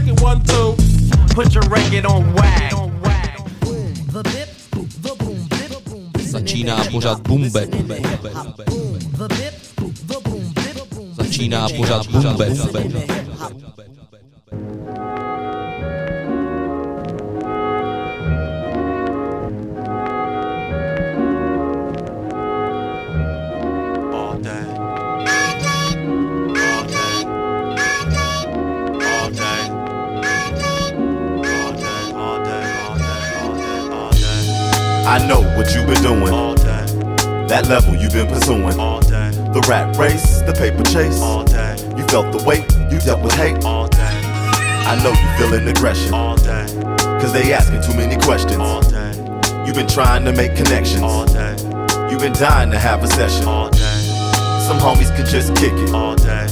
it one, two. Put your record on wag. Začíná pořád Bumbe. Začíná pořád Bumbe. I know what you've been doing. All day. That level you've been pursuing. All day. The rat race, the paper chase. All day. You felt the weight, you dealt with hate. All day. I know you feeling aggression. All day. Cause they asking too many questions. All day. You've been trying to make connections. All day. You've been dying to have a session. All day. Some homies can just kick it. All day.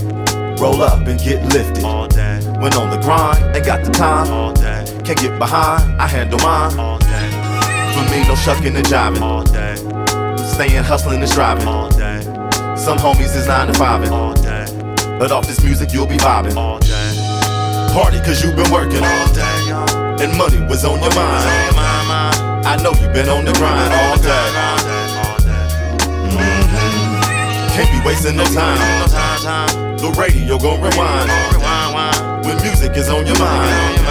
Roll up and get lifted. All day. When on the grind, ain't got the time. All day. Can't get behind, I handle mine. All. For me, no shucking and jiving. All day. Staying hustling and striving. All day. Some homies is 9 to 5 All day. But off this music, you'll be vibing. All day. Party cause you've been working. All day. And money was on your mind. I know you've been on the grind all day. day. Mm-hmm. Can't be wasting no time. No time. Time. The radio gon'. Rewind. When music is on your mind.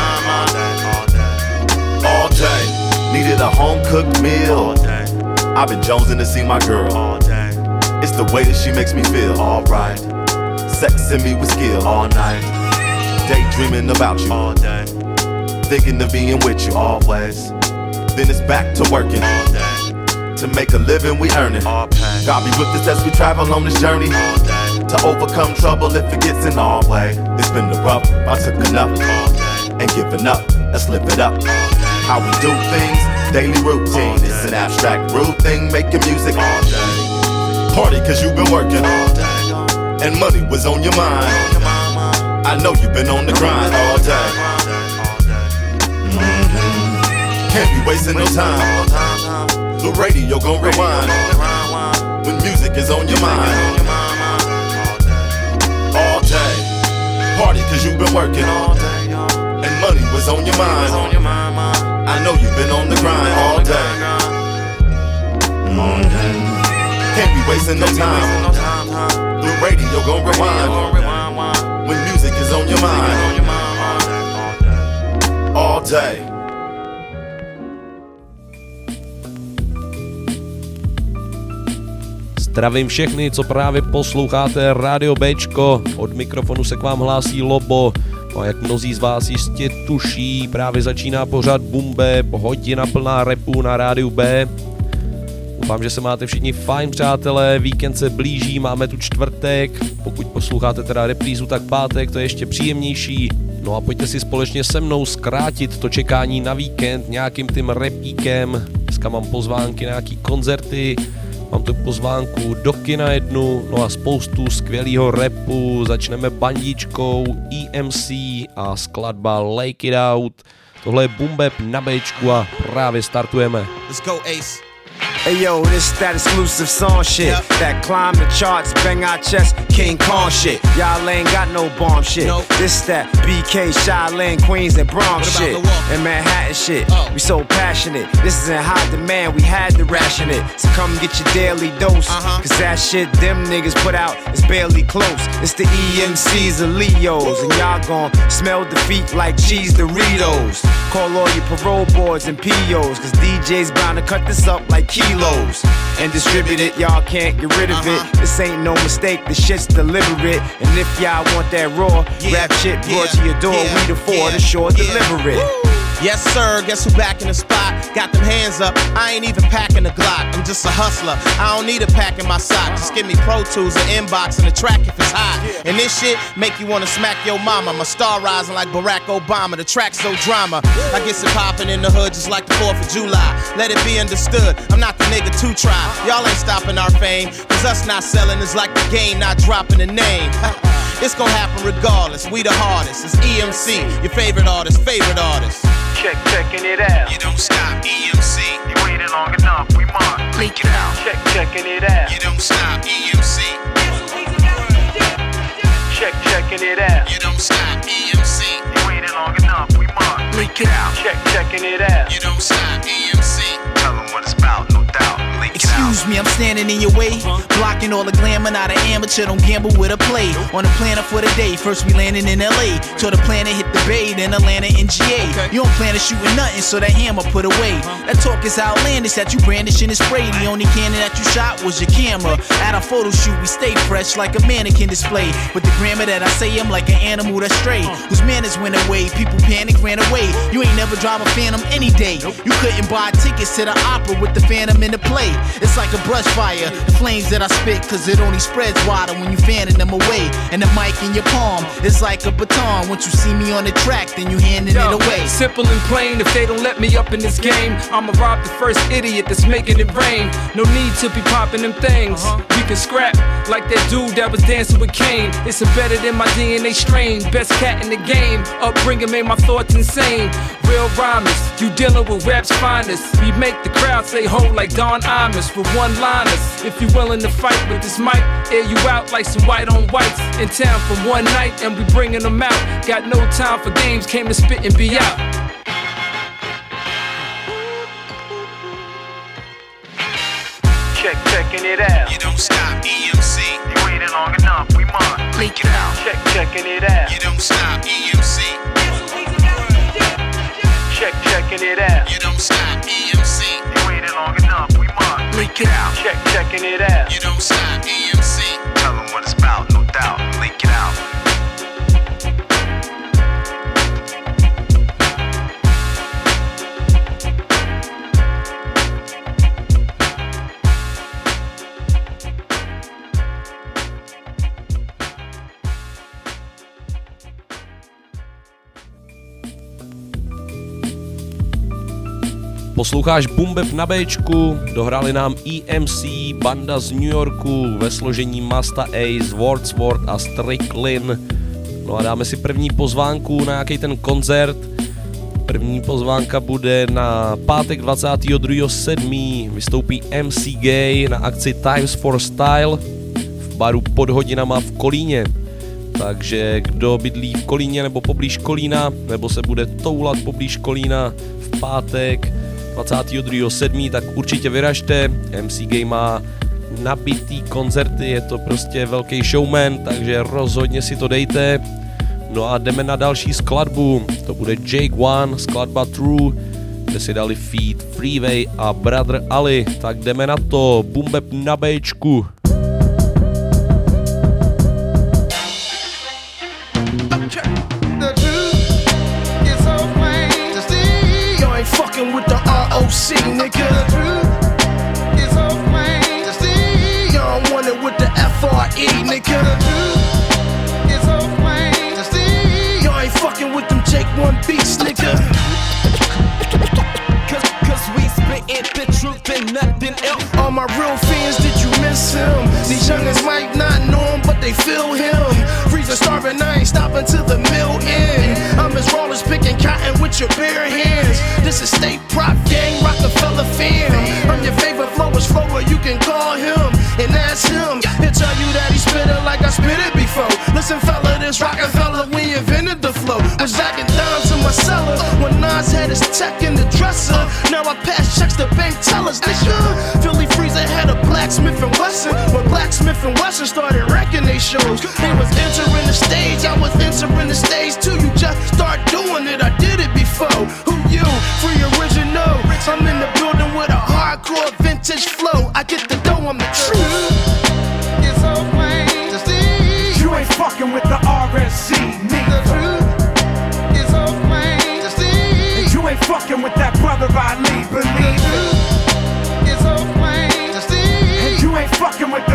All day. All day. All day. Needed a home cooked All meal. day. I've been jonesing to see my girl. All day. It's the way that she makes me feel. Alright. Sexing me with skill. All night. Daydreaming about you. All day. Thinking of being with you. Always. Then it's back to working. All day. To make a living, we earn it. All pay. God be with us as we travel on this journey. All day. To overcome trouble if it gets in our way. It's been the rough, I took enough. All day. Ain't giving up, let's live it up. All day. How we do things, daily routine. It's an abstract, rude thing, making music. All day. Party cause you've been working. All day. And money was on your mind. I know you've been on the grind all day. Day. Can't be wasting no time. The radio gon' rewind. When music is on your mind. All day. Party cause you've been working. All day. And money was on your mind. I know you've been on the grind all day. Can't be wasting no time. No. The radio gon' rewind. When music is on your mind. All day. Zdravím všechny, co právě posloucháte Radio Bčko. Od mikrofonu se k vám hlásí Lobo. No a jak mnozí z vás jistě tuší, právě začíná pořád Bumbe, hodina plná repu na rádiu B. Doufám, že se máte všichni fajn, přátelé, víkend se blíží, máme tu čtvrtek, pokud posloucháte teda reprízu, tak pátek, to je ještě příjemnější. No a pojďte si společně se mnou zkrátit to čekání na víkend nějakým tím repíkem. Dneska mám pozvánky na nějaký koncerty, mám tu pozvánku do kina jednu, no a spoustu skvělého repu. Začneme bandičkou EMC a skladba Lake It Out. Tohle je Bumbeb na Bčku a právě startujeme. Let's go, Ace. Hey yo, this that exclusive song shit. Yep. That climb the charts, bang our chest, King Kong shit. Y'all ain't got no bomb shit. Nope. This that BK, Shaolin, Queens, and Bronx shit. And Manhattan shit. Oh. We so passionate. This is in high demand, we had to ration it. So come get your daily dose. Uh-huh. Cause that shit them niggas put out is barely close. It's the EMCs and Leos. And y'all gon' smell defeat like cheese Doritos. Call all your parole boards and POs. Cause DJ's bound to cut this up like kilos. And distribute it, y'all can't get rid of Uh-huh. it. This ain't no mistake, the shit's deliberate. And if y'all want that raw, Yeah, rap shit brought yeah, to your door, yeah, we the four, the yeah. deliver it. Yes, sir. Guess who back in the spot? Got them hands up. I ain't even packing a Glock. I'm just a hustler. I don't need a pack in my sock. Just give me Pro Tools and inbox and the track if it's hot. And this shit make you wanna smack your mama. My star rising like Barack Obama. The track's so drama. I get it popping in the hood just like the 4th of July. Let it be understood. I'm not the nigga to try. Y'all ain't stopping our fame. Cause us not selling is like the game not dropping the name. It's gonna happen regardless. We the hardest. It's EMC, your favorite artist, favorite artist. Check, checking it out. You don't stop, EMC. You waited long enough, we must. Leak it out. Check, checking it out. You don't stop, EMC. Check, checking it out. You don't stop, EMC. You waited long checking it out. You don't stop, EMC. Tell them what it's about, Excuse me, I'm standing in your way. Blocking all the glamour, not an amateur, don't gamble with a play. On the planet for the day, first we landing in LA. Till the planet hit the bay, then Atlanta and GA. You don't plan to shooting nothing, so that hammer put away. That talk is outlandish that you brandish in the spray. The only cannon that you shot was your camera. At a photo shoot, we stay fresh like a mannequin display. With the grammar that I say, I'm like an animal that's stray. Whose manners went away, people panic, ran away. You ain't never drive a phantom any day. You couldn't buy tickets to the opera with the phantom in the play. It's like a brush fire, the flames that I spit, cause it only spreads wider when you fanning them away. And the mic in your palm is like a baton. Once you see me on the track, then you handing it away. Simple and plain, if they don't let me up in this game, I'ma rob the first idiot that's making it rain. No need to be popping them things. Uh-huh. We can scrap like that dude that was dancing with Kane. It's embedded in my DNA strain. Best cat in the game. Upbringing made my thoughts insane. Real rhymers, you dealing with rap's finest. We make the crowd say ho like Don Imus with one liners. If you're willing to fight with this mic, air you out like some white on whites. In town for one night and we bringing them out. Got no time for games, came to spit and be out. Check, checking it out. You don't stop, EMC. You waited long enough, we must. Leak it out. Check, checking it out. You don't stop, EMC. Check, checking it out. You don't stop, EMC. You waited long enough, we must. Leak it out. Check, checking it out. You don't stop, EMC. Tell them what it's about, Posloucháš Bumbeb na Bčku, dohráli nám EMC, banda z New Yorku ve složení Masta Ace, Wordsworth a Stricklin. No a dáme si první pozvánku na nějaký ten koncert. První pozvánka bude na pátek 22.7. Vystoupí MC Gay na akci Times for Style v baru pod hodinama v Kolíně. Takže kdo bydlí v Kolíně nebo poblíž Kolína, nebo se bude toulat poblíž Kolína v pátek 22.7., tak určitě vyražte. MC Gay má nabitý koncerty, je to prostě velký showman, takže rozhodně si to dejte. No a jdeme na další skladbu, to bude Jake One, skladba True, kde si dali feed Freeway a Brother Ali, tak jdeme na to, Bumbeb na Bčku. My real fans, did you miss him? These youngins might not know him, but they feel him. Freezing, starving, I ain't stopping till the mill end. I'm as raw as picking cotton with your bare hands. This is state prop gang, Rockefeller fan. I'm your favorite flowers flower, you can call him and ask him. He'll tell you that he spit it like I spit it before. Listen, fella, this Rockefeller, we invented the flow. Was jacking dimes in my cellar when Nas had his tech in the dresser. Now I pass checks to bank tellers, nigga. Philly Freezer had a blacksmith and Wesson. When blacksmith and Wesson started wrecking they shows, they was entering the stage. I was entering the stage too. You just start doing it. I did it before. Who you? Free original. I'm in the building with a hardcore vintage flow. I get the dough. I'm the truth. It's so plain to see. You ain't fucking with the RSC, The truth is so plain to see. You ain't fucking with that brother Ali, believe it. It's so plain to see. You ain't fucking with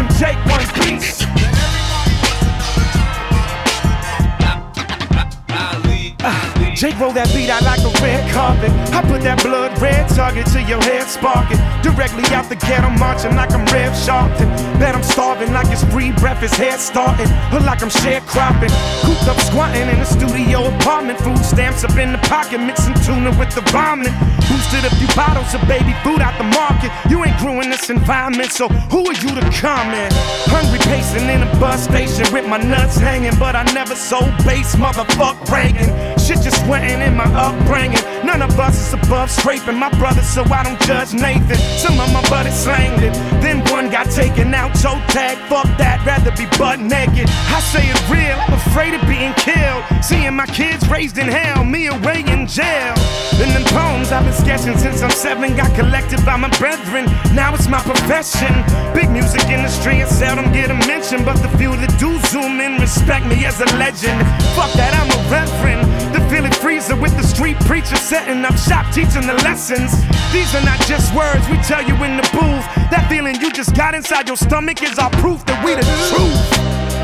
Jake roll that beat out like a red carpet. I put that blood red target to your head sparking. Directly out the ghetto, marching like I'm Rev Sharpton. Bet I'm starving like it's free breakfast, head starting. Look like I'm sharecropping. Cooped up squatting in a studio apartment. Food stamps up in the pocket, mixing tuna with the vomit. Boosted a few bottles of baby food out the market. You ain't grew in this environment, so who are you to comment? Hungry pacing in a bus station with my nuts hanging, but I never sold bass, motherfuck Reagan. Shit just sweating in my upbringing. None of us is above scraping my brother, so I don't judge Nathan. Some of my buddies slanged it, then one got taken out. Toe tag, fuck that, rather be butt naked. I say it real, I'm afraid of being killed. Seeing my kids raised in hell, me away in jail. And them poems I've been sketching since I'm seven got collected by my brethren. Now it's my profession. Big music industry, I seldom get a mention, but the few that do zoom in respect me as a legend. Fuck that, I'm a reverend. The Philly freezer with the street preacher setting up shop, teaching the lessons. These are not just words we tell you in the booth. That feeling you just got inside your stomach is our proof that we the truth.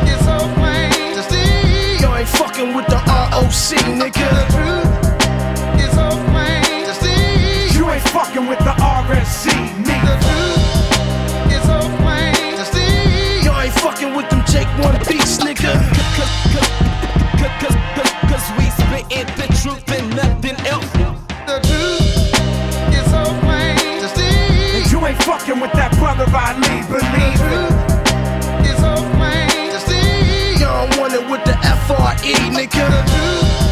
It's all to see. You ain't fucking with the ROC, nigga. The truth is to see. You ain't fucking with the RSC, nigga. The truth is all to see. You ain't fucking with them Jake 1B fucking with that brother Ali, believe The it. truth is plain to see. Don't want it with the FRE, nigga.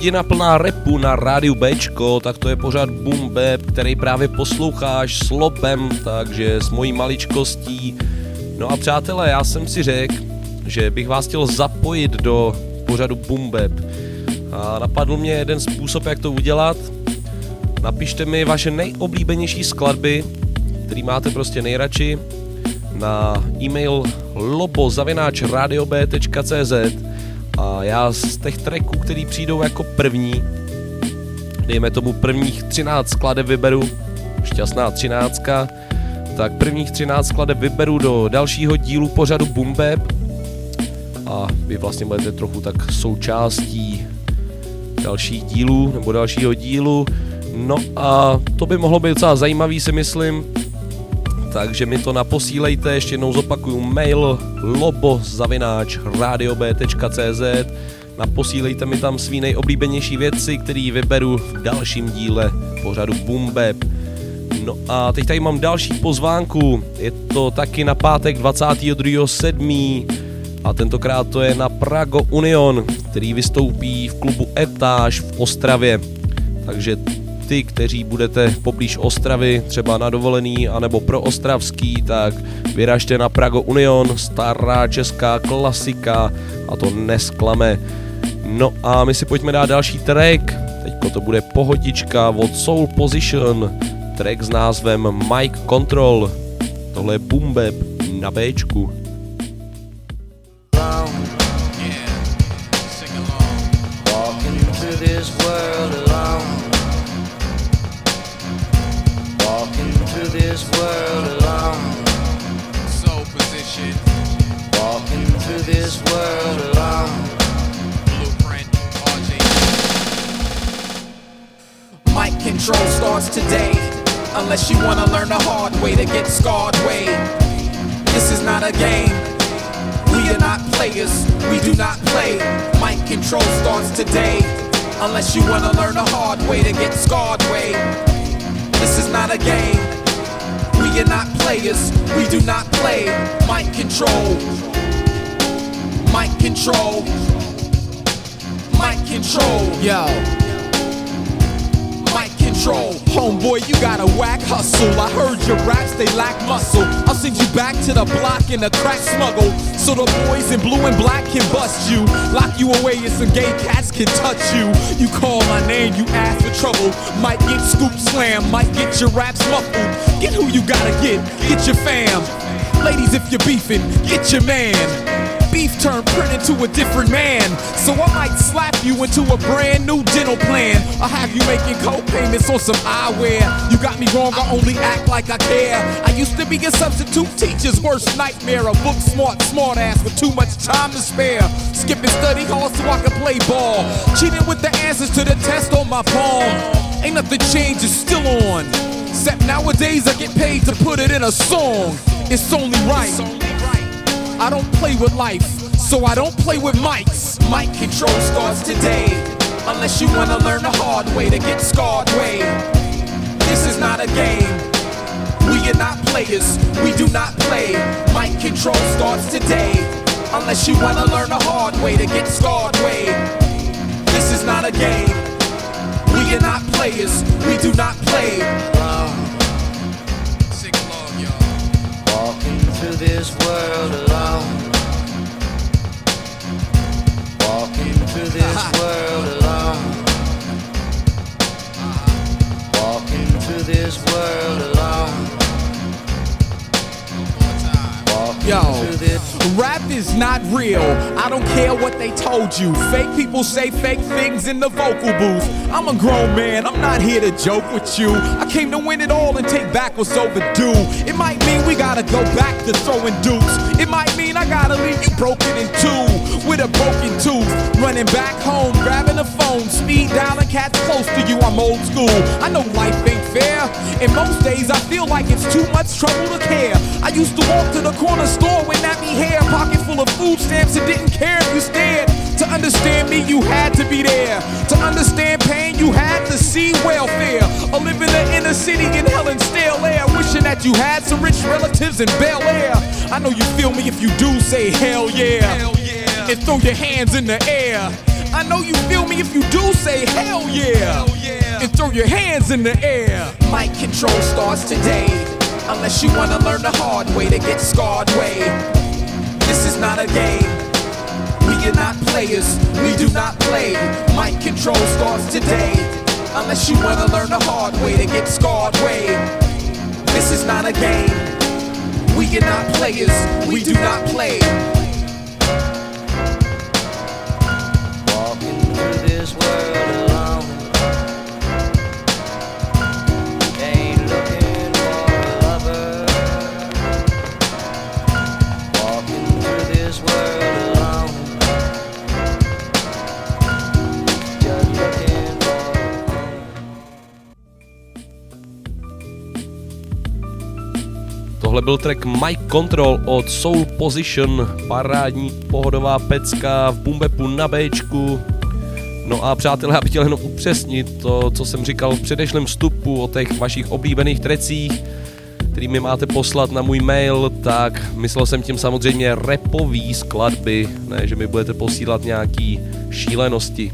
Hodina plná repu na rádiu Bčko, tak to je pořád Bap, který právě posloucháš s Lobem, takže s mojí maličkostí. No a přátelé, já jsem si řekl, že bych vás chtěl zapojit do pořadu Boom. A napadl mě jeden způsob, jak to udělat. Napište mi vaše nejoblíbenější skladby, který máte prostě nejradši, na e-mail lobo.radiob.cz a já z těch tracků, který přijdou jako první, dejme tomu prvních 13 skladeb vyberu, šťastná třináctka, tak prvních 13 skladeb vyberu do dalšího dílu pořadu Bap a vy vlastně budete trochu tak součástí dalších dílů nebo dalšího dílu. No a to by mohlo být docela zajímavý si myslím, takže mi to naposílejte, ještě jednou zopakuju mail lobo.radiob.cz Naposílejte mi tam svý nejoblíbenější věci, který vyberu v dalším díle pořadu Bap. No a teď tady mám další pozvánku, je to taky na pátek 22.7. A tentokrát to je na Prago Union, který vystoupí v klubu Etáž v Ostravě. Takže ty, kteří budete poblíž Ostravy, třeba na dovolený, anebo pro ostravský, tak vyražte na Prago Union, stará česká klasika a to nesklame. No a my si pojďme dát další track, teďko to bude pohodička od Soul Position, track s názvem Mike Control. Tohle je Bap na Bčku. This world alone. This world alone. Soul position, Walking through this world alone. blueprint, RJ. Mic control starts today. Unless you wanna learn the hard way to get scarred way. This is not a game. We are not players. We do not play. Mic control starts today. Unless you wanna learn the hard way to get scarred way. This is not a game. We are not players. We do not play. Mic control. Mic control. Mic control. Yo. Mic control. Homeboy, you got a whack hustle. I heard your raps, they lack muscle. I'll send you back to the block in a crack smuggle. So the boys in blue and black can bust you. Lock you away and some gay cats can touch you. You call my name, you ask for trouble. Might get scoop slam, might get your raps muffled. Get who you gotta get, get your fam. Ladies, if you're beefing, get your man beef turned print into a different man. So I might slap you into a brand new dental plan. I'll have you making co-payments on some eyewear. You got me wrong, I only act like I care. I used to be a substitute teacher's worst nightmare. A book smart, smart ass with too much time to spare. Skipping study hall so I can play ball. Cheating with the answers to the test on my palm. Ain't nothing changed, it's still on. Except nowadays I get paid to put it in a song. It's only right. I don't play with life, so I don't play with mics. Mic control starts today. Unless you wanna learn the hard way to get scarred way. This is not a game. We are not players, we do not play. Mic control starts today. Unless you wanna learn the hard way to get scarred way. This is not a game. We are not players, we do not play. Through this world alone. Walking through this world alone. Walking through this world alone. Yo, rap is not real. I don't care what they told you. Fake people say fake things in the vocal booth. I'm a grown man, I'm not here to joke with you. I came to win it all and take back what's overdue. It might mean we gotta go back to throwing dukes. It might mean I gotta leave you broken in two with a broken tooth. Running back home, grabbing the phone, speed dialing cats close to you. I'm old school. I know life ain't fair. And most days I feel like it's too much trouble to care. I used to walk to the corner store with nappy hair, pocket full of food stamps, and didn't care if you stared. To understand me, you had to be there. To understand pain, you had to see welfare. Or live in the inner city in hell and stale air, wishing that you had some rich relatives in Bel Air. I know you feel me if you do say hell yeah. And throw your hands in the air. I know you feel me if you do say hell yeah. And throw your hands in the air. Mic control starts today. Unless you wanna learn the hard way to get scarred way. This is not a game. We are not players, we do not play. Mic control starts today. Unless you wanna learn the hard way to get scarred way. This is not a game. We are not players, we do not play. Tohle byl track My Control od Soul Position, parádní pohodová pecka v bumbepu na Bčku. No a přátelé, já bych chtěl jenom upřesnit to, co jsem říkal v předešlém vstupu o těch vašich oblíbených trecích, který mi máte poslat na můj mail, tak myslel jsem tím samozřejmě repový skladby, ne, že mi budete posílat nějaký šílenosti.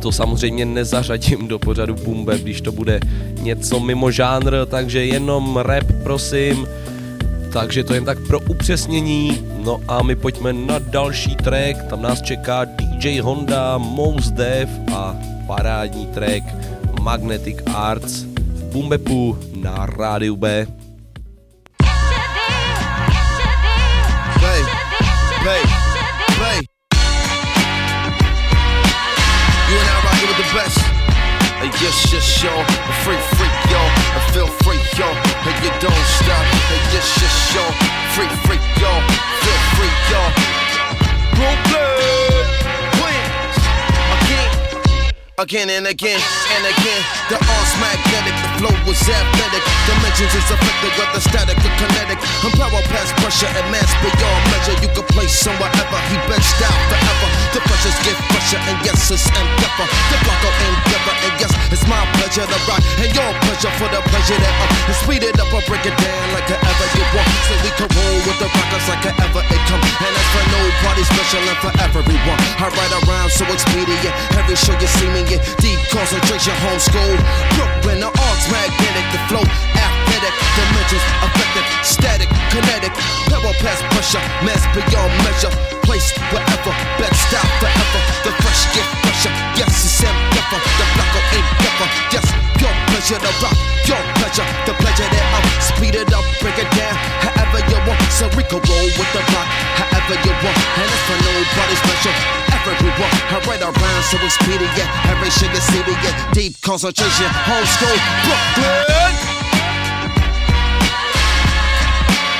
To samozřejmě nezařadím do pořadu Bumbe, když to bude něco mimo žánr, takže jenom rap, prosím. Takže to jen tak pro upřesnění. No a my pojďme na další track, tam nás čeká DJ Honda, Mos Def a parádní track Magnetic Arts v Bumbepu na rádiu B. Play. Best. Hey, yes, yes. A free, free, yo. I feel free, yo. Hey, you don't stop. Hey, yes, yes, yo. Free, free, yo. Feel free, yo. Brooklyn, again and again and again. The art's magnetic, the flow was athletic. Dimensions is affected whether static or kinetic. I'm power past pressure and mass beyond measure. You can place somewhere ever. He benched out forever. The pressures get fresher and yes, it's endeavor. The block of endeavor and yes, to rock and your pleasure for the pleasure that up. And speed it up or break it down like however you want. So we can roll with the rockers like however it come. And that's for nobody special and for everyone. I ride around so expedient. Every show you see me in deep concentration, homeschool. Brooklyn, the arts magnetic, the flow athletic, dimensions affected, static, kinetic, power past pressure, mass beyond measure, placed wherever, best style forever. The fresh get fresher, yes it's endeavor, the block of endeavor, yes your pleasure to rock, your pleasure, the pleasure that I'm speed it up, break it down, however you want. So we can roll with the rock, however you want, and it's for nobody special. Everyone, I ride around so expedient, every sugar city, yeah, deep concentration, homeschool, Brooklyn.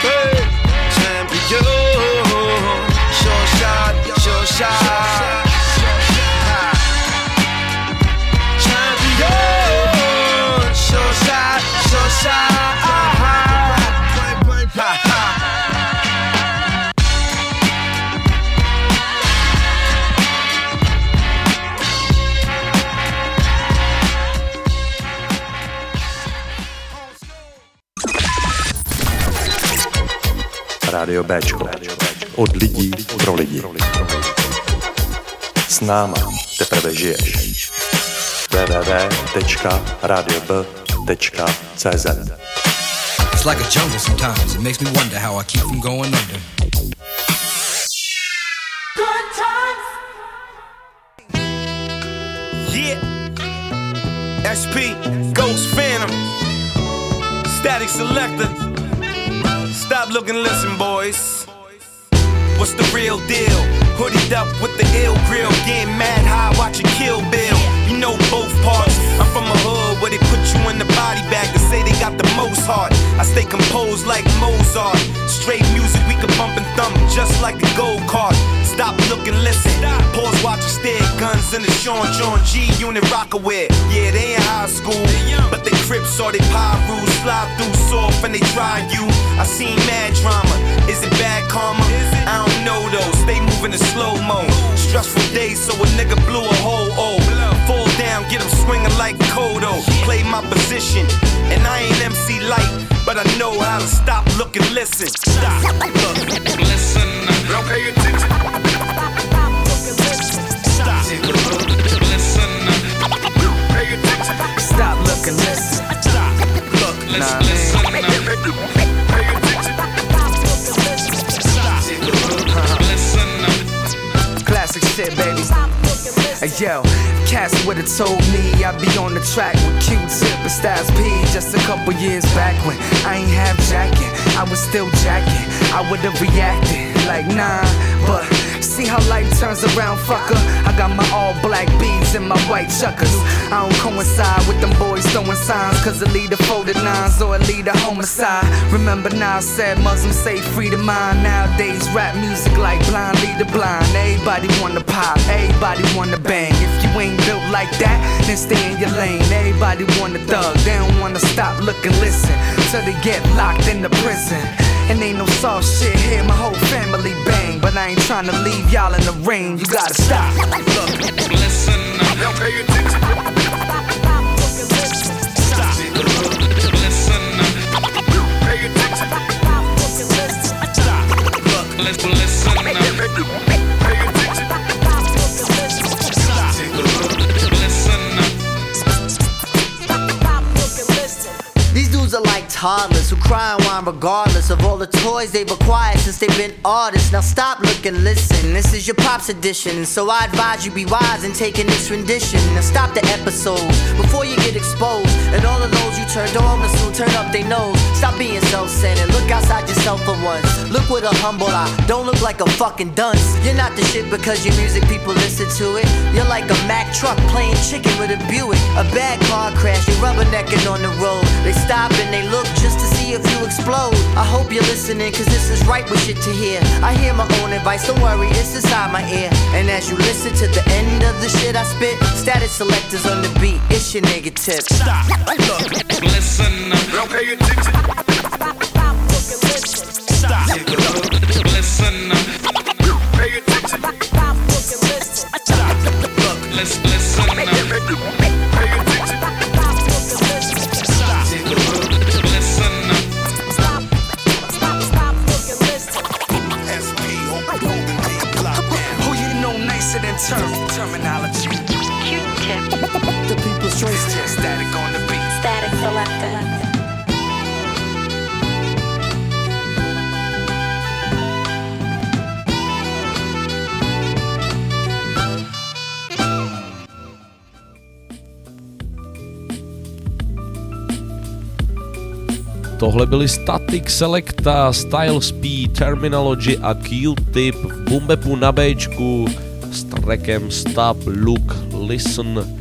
Hey, sure shot, your shot. Champion, your shot. Radio Bečko. Radio Od lidí pro lidi. S náma teprve žiješ. www.radiob.cz It's like a jungle sometimes. It makes me wonder how I keep from going under. Good times. Yeah. SP, Ghost Phantom, Statik Selektah. Stop looking, listen, boys. What's the real deal? Hoodied up with the ill grill, getting mad high, watching Kill Bill. You know both parts. I'm from a hood where they put you in the body bag to say they got the most heart. I stay composed like Mozart. Straight music we can bump and thump just like a gold card. Stop looking, listen. Pause, watch and stare. Guns in the Sean John G unit Rocawear. Yeah, they in high school, but they crips or they pyro slide through soft and they try you. I seen mad drama. Is it bad karma? I don't know though. Stay moving in slow mo. Stressful days, so a nigga blew a hole. Oh, down, get him swinging like Kodo. Play my position, and I ain't MC Lyte, but I know how to stop, look, and listen. Stop, look, listen. Don't pay attention. Stop, listen. Pay attention. Stop, look, and listen. Stop, look, Nah, listen. Pay attention. Stop, listen. Classic shit, baby. Hey, yo, Cass would've told me I'd be on the track with Q-Tip and Styles P just a couple years back when I ain't have jacking. I was still jacking. I would've reacted like nah, but see how life turns around, fucker. I got my all black beads and my white chuckers. I don't coincide with them boys throwing signs, cause it lead to folded nines or it lead to homicide. Remember now, I said Muslims say free to mind. Nowadays, rap music like blind lead the blind. Everybody wanna pop, everybody wanna bang. If you ain't built like that, then stay in your lane. Everybody wanna thug, they don't wanna stop, look and listen till they get locked in the prison. And ain't no soft shit here, my whole family bang. But I ain't trying to leave y'all in the rain, you gotta stop. Look, listen. Don't pay attention. Regardless of all the toys they've acquired since they've been artists. Now stop, looking, listen. This is your pops edition, so I advise you be wise in taking this rendition. Now stop the episodes before you get exposed. And all of those you turned on will soon turn up their nose. Stop being self-centered. Look outside yourself for once. Look with a humble eye. Don't look like a fucking dunce. You're not the shit because your music people listen to it. You're like a Mack truck playing chicken with a Buick. A bad car crash, you're rubbernecking on the road. They stop and they look just to see if you explode. I hope you're listening, cause this is right with shit to hear. I hear my own advice, don't worry, it's inside my ear. And as you listen to the end of the shit I spit, status selectors on the beat, it's your nigga tip. Stop, look, listen. Don't pay attention. Stop, look, listen. Pay attention. Stop, look, listen. Tohle byly Static Selecta, Style Speed, Terminology a Q-Tip v Bumbepu na Bčku s trackem Stop, Look, Listen.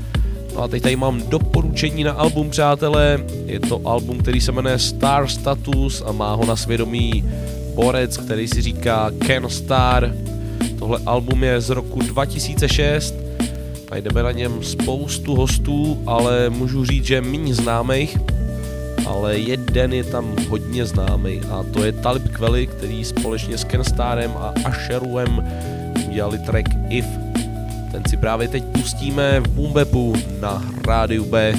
No a teď tady mám doporučení na album, přátelé. Je to album, který se jmenuje Star Status a má ho na svědomí borec, který si říká Ken Star. Tohle album je z roku 2006. Najdeme na něm spoustu hostů, ale můžu říct, že méně známých ale jeden je tam hodně známý a to je Talib Kweli, který společně s Kenstarem a Asheruem udělali track If. Ten si právě teď pustíme v Bumbepu na rádiu B.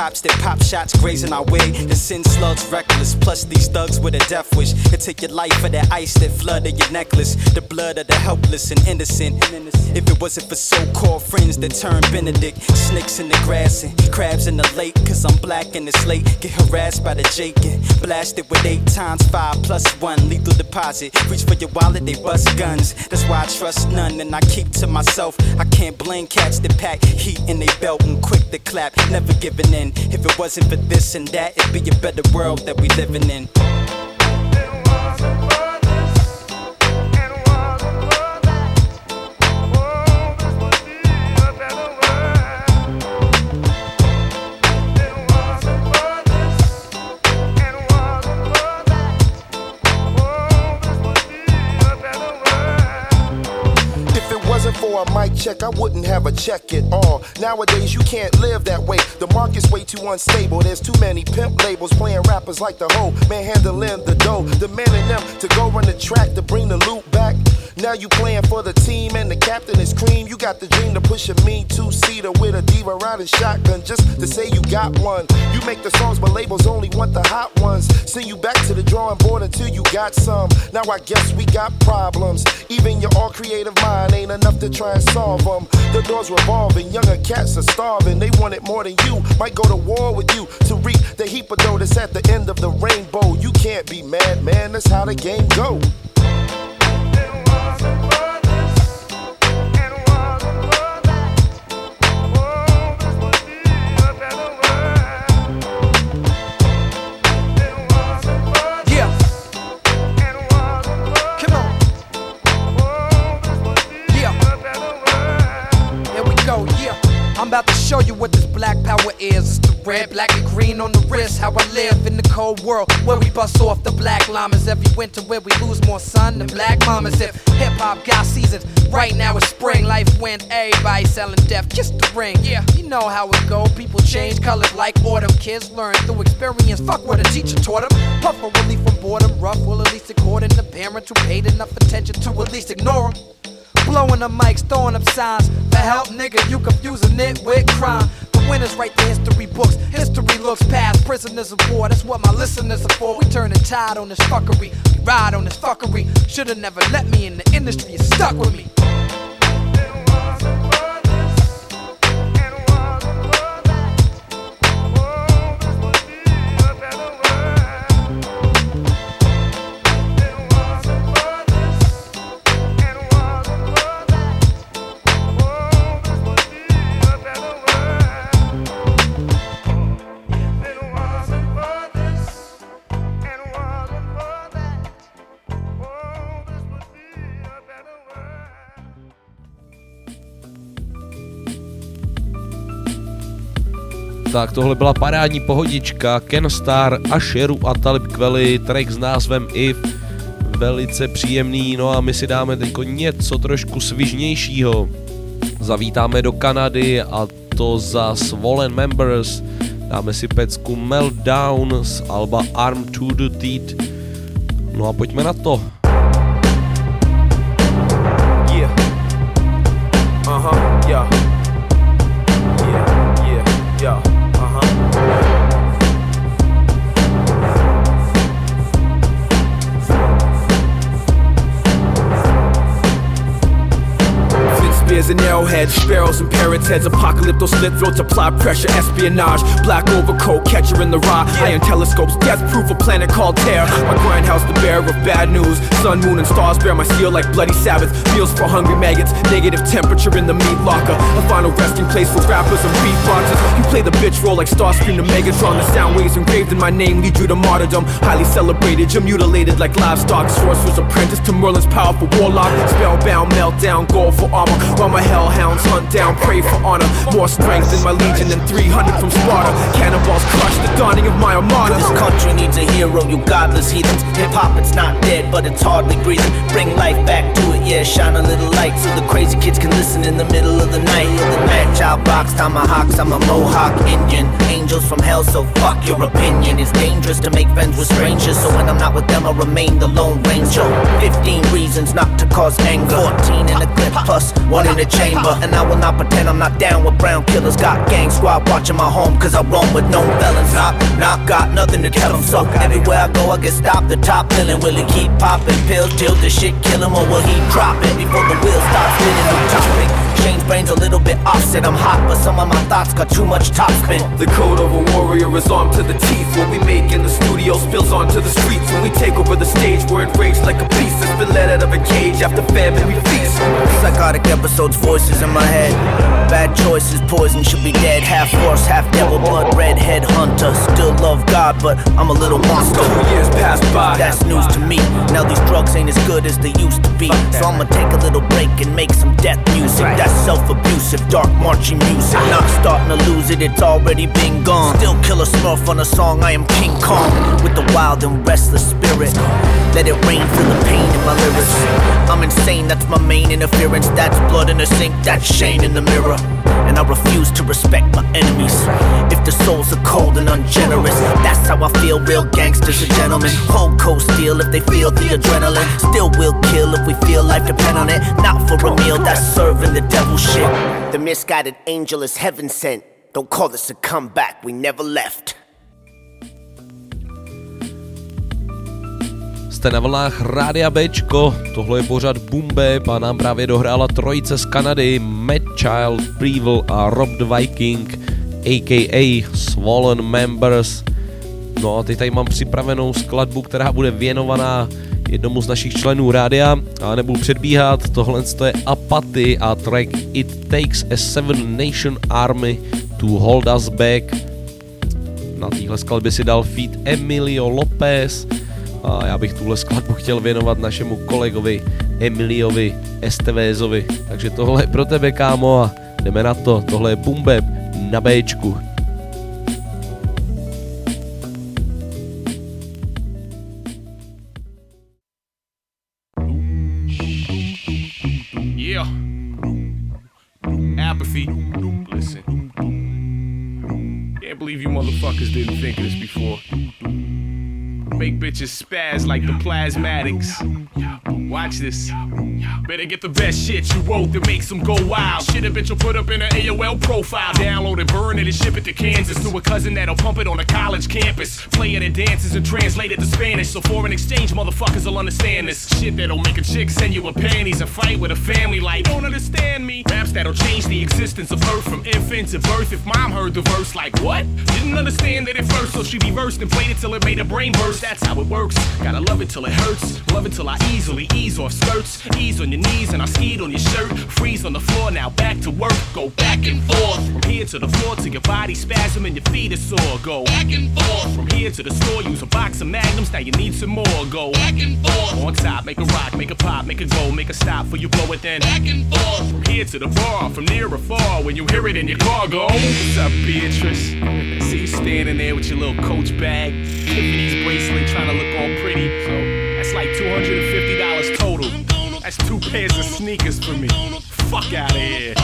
cops that pop shots grazing our way, the sin slugs reckless. Plus these thugs with a death wish. It take your life for that ice that flooded your necklace. The blood of the helpless and innocent. If it wasn't for so-called friends that turned Benedict, snakes in the grass and crabs in the lake. Cause I'm black and it's late. Get harassed by the Jake and blasted with eight times five plus one. Lethal deposit. Reach for your wallet, they bust guns. That's why I trust none and I keep to myself. I can't blame cats that pack heat in they belt and quick to clap. Never giving in. If it wasn't for this and that, it'd be a better world that we living in. If mic check, I wouldn't have a check at all. Nowadays, you can't live that way. The market's way too unstable. There's too many pimp labels playing rappers like the hoe, man handling the dough, demanding them to go run the track to bring the loot back. Now you playing for the team and the captain is cream. You got the dream to push a mean two-seater with a diva riding shotgun just to say you got one. You make the songs, but labels only want the hot ones. Send you back to the drawing board until you got some. Now I guess we got problems. Even your all creative mind ain't enough to try and solve them. The doors revolving, younger cats are starving. They want it more than you. Might go to war with you to reap the heap of dough that's at the end of the rainbow. You can't be mad, man. That's how the game go. Yeah. About to show you what this black power is. It's the red, black, and green on the wrist. How I live in the cold world where we bust off the black llamas every winter, where we lose more sun than black mamas. If hip hop got seasons, right now it's spring. Life went everybody selling death, just the ring. Yeah, you know how it go. People change colors like autumn. Kids learn through experience. Fuck what a teacher taught them. Puff for relief from boredom. Rough will at least accord according to parents who paid enough attention to at least ignore them. Blowing the mics, throwing up signs. For help, nigga, you confusing it with crime. The winners write the history books. History looks past prisoners of war. That's what my listeners are for. We turning tide on this fuckery. We ride on this fuckery. Shoulda never let me in the industry. It's stuck with me. Tak tohle byla parádní pohodička Ken Star a Sheru a Talib Kweli, track s názvem If. Velice příjemný, no a my si dáme teď něco trošku svižnějšího. Zavítáme do Kanady a to za Swollen Members. Dáme si pecku Meltdown z Alba Arm to the Teeth. No a pojďme na to. And arrowheads, sparrows and parrots' heads, apocalypto slit throats, apply pressure, espionage, black overcoat, catcher in the rye, iron telescopes, death proof, a planet called Terror. My grindhouse, the bearer of bad news. Sun, moon, and stars bear my steel like bloody Sabbath. Meals for hungry maggots, negative temperature in the meat locker. A final resting place for rappers and beatboxers. You play the bitch role like Starscream to Megatron. The sound waves engraved in my name lead you to martyrdom. Highly celebrated, you're mutilated like livestock. Sorcerer's apprentice to Merlin's powerful warlock. Spellbound, meltdown, goal for armor. While my hellhounds hunt down, pray for honor. More strength than my legion than 300 from Sparta. Cannonballs crush the dawning of my armada. This country needs a hero, you godless heathens. Hip hop, it's not dead, but it's hardly breathing. Bring life back to it, yeah, shine a little light so the crazy kids can listen in the middle of the night. In the match out box, tomahawks, I'm a Mohawk Indian. Angels from hell, so fuck your opinion. It's dangerous to make friends with strangers, so when I'm not with them, I remain the Lone Ranger. 15 reasons not to cause anger. 14 in a clip, plus one in the chamber. And I will not pretend I'm not down with brown killers. Got gang squad watching my home, cause I roam with known felons. Knock, knock, got nothing to tell them. So everywhere I go, I get stopped. The top villain, will he keep popping pills till the shit kill him, or will he drop it before the wheels start spinning? No topic. Change brains a little bit offset. I'm hot, but some of my thoughts got too much topspin. The code of a warrior is armed to the teeth. What we make in the studio spills onto the streets. When we take over the stage, we're enraged like a beast that's been let out of a cage after famine we feast. Psychotic episodes, voices in my head. Bad choices, poison should be dead. Half horse, half devil, blood red head hunter. Still love God, but I'm a little monster. Two years passed by. That's news to me. Now these drugs ain't as good as they used to be. So I'ma take a little break and make some death music. That's self-abusive, dark marching music. Ah. Not starting to lose it, it's already been gone. Still kill a smurf on a song, I am King Kong. With the wild and restless spirit. Let it rain, feel the pain in my lyrics. I'm insane, that's my main interference. That's blood in the sink, that's shame in the mirror. And I refuse to respect my enemies. If the souls are cold and ungenerous, that's how I feel. Real gangsters are gentlemen. Cold cold steel if they feel the adrenaline. Still will kill if we feel life depend on it. Not for a meal, that's serving the devil shit. The misguided angel is heaven sent. Don't call this a comeback, we never left. Jste na vlnách Rádia Bčko, tohle je pořad Bumbe, a nám právě dohrála trojice z Kanady, Mad Child, Previl a Rob the Viking, a.k.a. Swollen Members. No a teď tady mám připravenou skladbu, která bude věnovaná jednomu z našich členů rádia a nebudu předbíhat, tohle je Apathy a track It Takes a Seven Nation Army to Hold Us Back. Na téhle skladbě si dal feed Emilio Lopez, a já bych tuhle skladbu chtěl věnovat našemu kolegovi Emiliovi Estevézovi. Takže tohle je pro tebe, kámo, a jdeme na to. Tohle je Bumbeb na Bčku. Bitches spaz like the plasmatics. Watch this. Better get the best shit you wrote that makes them go wild. Shit a bitch will put up in an AOL profile. Download it, burn it, and ship it to Kansas to a cousin that'll pump it on a college campus. Play it in dances and translate it to Spanish so foreign exchange motherfuckers will understand this. Shit that'll make a chick send you a panties and fight with a family like, don't understand me. Raps that'll change the existence of Earth from infant to birth. If mom heard the verse, like, what? Didn't understand it at first, so she reversed and played it till it made her brain burst. That's how it works. Gotta love it till it hurts. Love it till I easily ease off skirts. Ease on your knees and I skied on your shirt. Freeze on the floor, now back to work. Go back and forth. From here to the floor to your body spasm and your feet is sore. Go back and forth. From here to the store, use a box of magnums. Now you need some more. Go back and forth. On top, make a rock, make a pop, make a go, make a stop for you blow it then. Back and forth. From here to the bar, from near or far. When you hear it in your car, go. What's up, Beatrice? See you standing there with your little coach bag. Tiffany's bracelet trying to look all pretty. So that's like $250 total. That's two pairs of sneakers for me. Fuck out of here.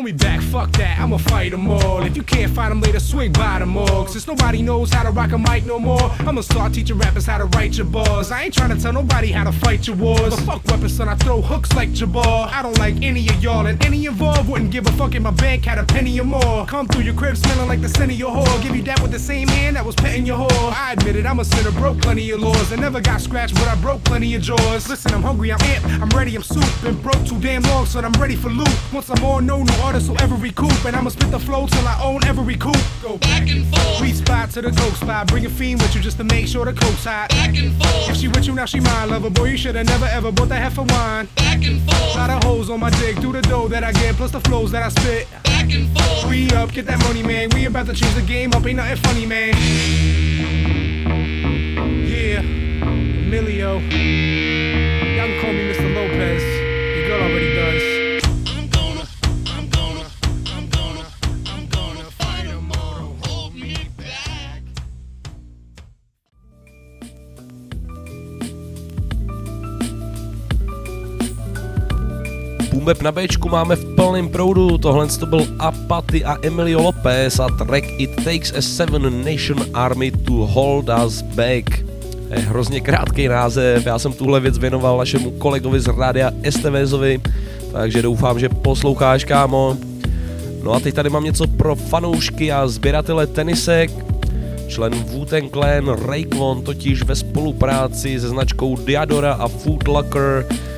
Homie back, fuck that, I'ma fight them all. If you can't find them later, swing by them all. Since nobody knows how to rock a mic no more, I'ma start teaching rappers how to write your bars. I ain't trying to tell nobody how to fight your wars. But fuck weapons, son, I throw hooks like Jabbar. I don't like any of y'all, and any involved wouldn't give a fuck if my bank had a penny or more. Come through your crib smelling like the scent of your whore. Give you that with the same hand that was petting your whore. I admit it, I'm a sinner, broke plenty of laws. I never got scratched, but I broke plenty of jaws. Listen, I'm hungry, I'm amped, I'm ready, I'm soup. Been broke too damn long, son, I'm ready for loot. Once I'm on, no, no, Artists will ever recoup, and I'ma spit the flow till I own every coupe. Go back and forth. Sweet spot to the ghost spot. Bring a fiend with you just to make sure the coat's hot. Back and forth. If she with you now, she mine, lover. Boy, you shoulda never ever bought that heifer wine. Back and forth. Lot of hoes on my dick, through the dough that I get, plus the flows that I spit. Back and forth. We up, get that money, man. We about to change the game up, ain't nothing funny, man. Yeah, Emilio. Y'all can call me Bumbeb na Bčku máme v plném proudu, tohle to byl Apaty a Emilio Lopez a track It Takes a Seven Nation Army to Hold Us Back. Je hrozně krátký název, já jsem tuhle věc věnoval našemu kolegovi z rádia STVzovi, takže doufám, že posloucháš, kámo. No a teď tady mám něco pro fanoušky a sběratele tenisek. Člen Wu-Tang Clan Rayquan totiž ve spolupráci se značkou Diadora a Food Locker eh,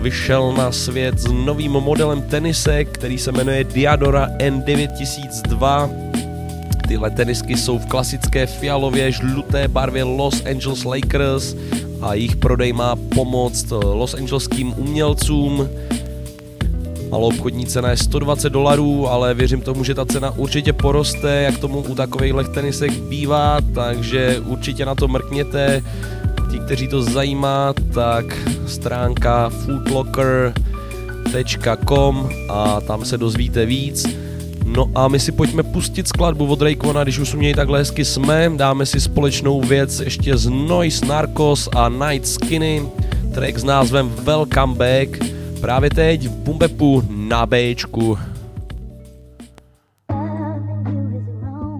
vyšel na svět s novým modelem tenisek, který se jmenuje Diadora N9002. Tyhle tenisky jsou v klasické fialově žluté barvě Los Angeles Lakers a jejich prodej má pomoct eh, Los Angeleským umělcům. Malo obchodní cena je 120 dolarů, ale věřím tomu, že ta cena určitě poroste, jak tomu u takových tenisek bývá, takže určitě na to mrkněte. Ti, kteří to zajímá, tak stránka foodlocker.com a tam se dozvíte víc. No a my si pojďme pustit skladbu od Rayquana, když už u něj takhle hezky jsme. Dáme si společnou věc ještě z Noise Narcos a Night Skinny. Track s názvem Welcome Back. Právě teď v Bumbepu na Bčku.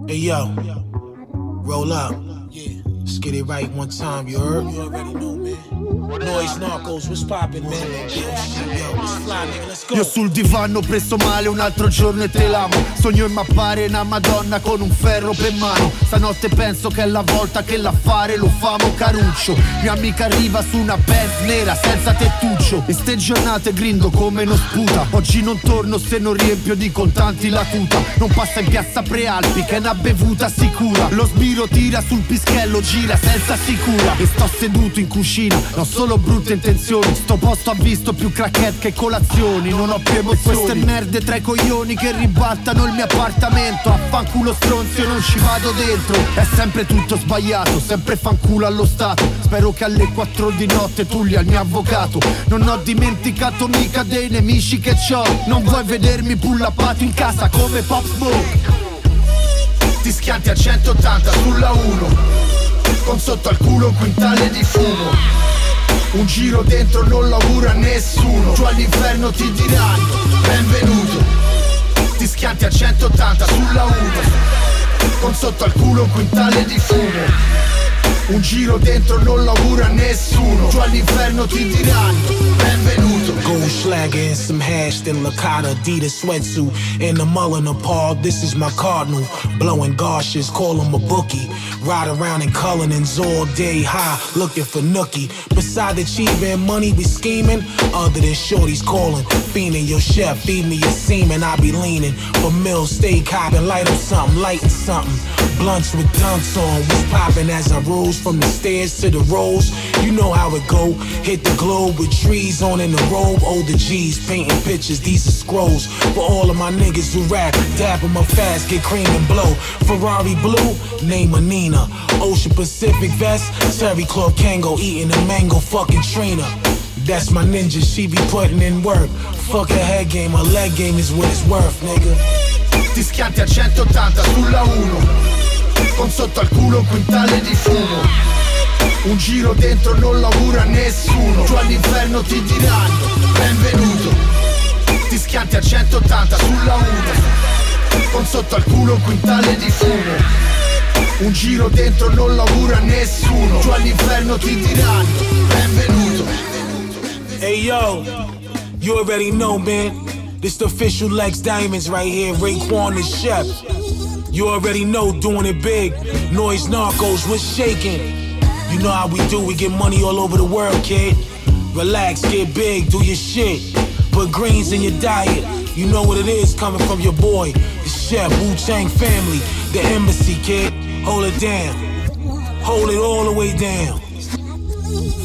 Hey yo, roll up. Get it right one time, you heard? You already know, man. Io sul divano preso male un altro giorno e te l'amo. Sogno in mappare una madonna con un ferro per mano. Stanotte penso che è la volta che l'affare lo famo caruccio Mia amica arriva su una Benz nera senza tettuccio. In ste giornate grindo come non sputa. Oggi non torno se non riempio di contanti la tuta. Non passa in piazza Prealpi che è una bevuta sicura. Lo sbiro tira sul pischello gira senza sicura. E sto seduto in cucina Non solo brutte intenzioni. Sto posto ha visto più crackhead che colazioni. Non ho più emozioni. Queste merde tra i coglioni che ribaltano il mio appartamento. Affanculo stronzio non ci vado dentro. È sempre tutto sbagliato Sempre fanculo allo Stato. Spero che alle 4 di notte tu li al mio avvocato. Non ho dimenticato mica dei nemici che c'ho. Non vuoi vedermi pullappato in casa come Pop Smoke? Ti schianti a 180 sulla 1 con sotto al culo un quintale di fumo. Un giro dentro non lo augura a nessuno. Giù all'inferno ti diranno benvenuto. Ti schianti a 180 sulla 1 Con sotto al culo un quintale di fumo un giro dentro non lo augura nessuno Giù all'inferno ti diranno benvenuto Gold Schlager and some hash, then Lakata Adidas sweatsuit. In the Mullen Paul, this is my cardinal. Blowing gaushes, call him a bookie. Ride around in Cullinans all day high, looking for nookie. Beside achieving money, we scheming. Other than shorties calling, fiending your chef, feed me your semen. I be leaning for meals, steak hopping, light up something, lighting something. Blunts with dunks on, was popping as I rose from the stairs to the rows. You know how it go. Hit the globe with trees on in the robe. Oh, Older G's painting pictures, these are scrolls. For all of my niggas who rap, dap 'em up fast, get cream and blow. Ferrari blue, name a Nina. Ocean Pacific vest, Terry Claw Kango eating a mango fucking Trina. That's my ninja, she be putting in work. Fuck her head game, her leg game is what it's worth, nigga. A 180 sulla 1 Con sotto al culo un quintale di fumo. Un giro dentro non lo augura a nessuno. Giù all'inferno ti diranno benvenuto. Ti schianti a 180 sulla 1 Con sotto al culo un quintale di fumo. Un giro dentro non lo augura a nessuno. Giù all'inferno ti diranno benvenuto. Hey yo, you already know, man. This the official Lex Diamonds right here, Raekwon the chef. You already know, doing it big. Noise Narcos, what's shaking? You know how we do, we get money all over the world, kid. Relax, get big, do your shit. Put greens in your diet. You know what it is coming from your boy, the chef, Wu-Tang family, the embassy kid. Hold it down. Hold it all the way down.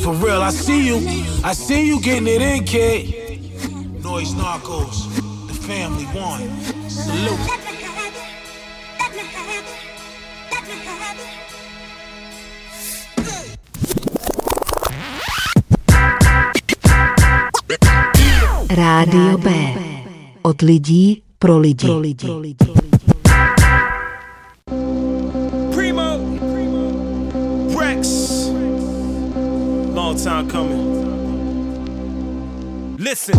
For real, I see you. I see you getting it in, kid. Noise Narcos, the family one. Salute. Rádio B. Od lidí pro lidi. Pro lidi. Primo, Reks, long time coming. Listen,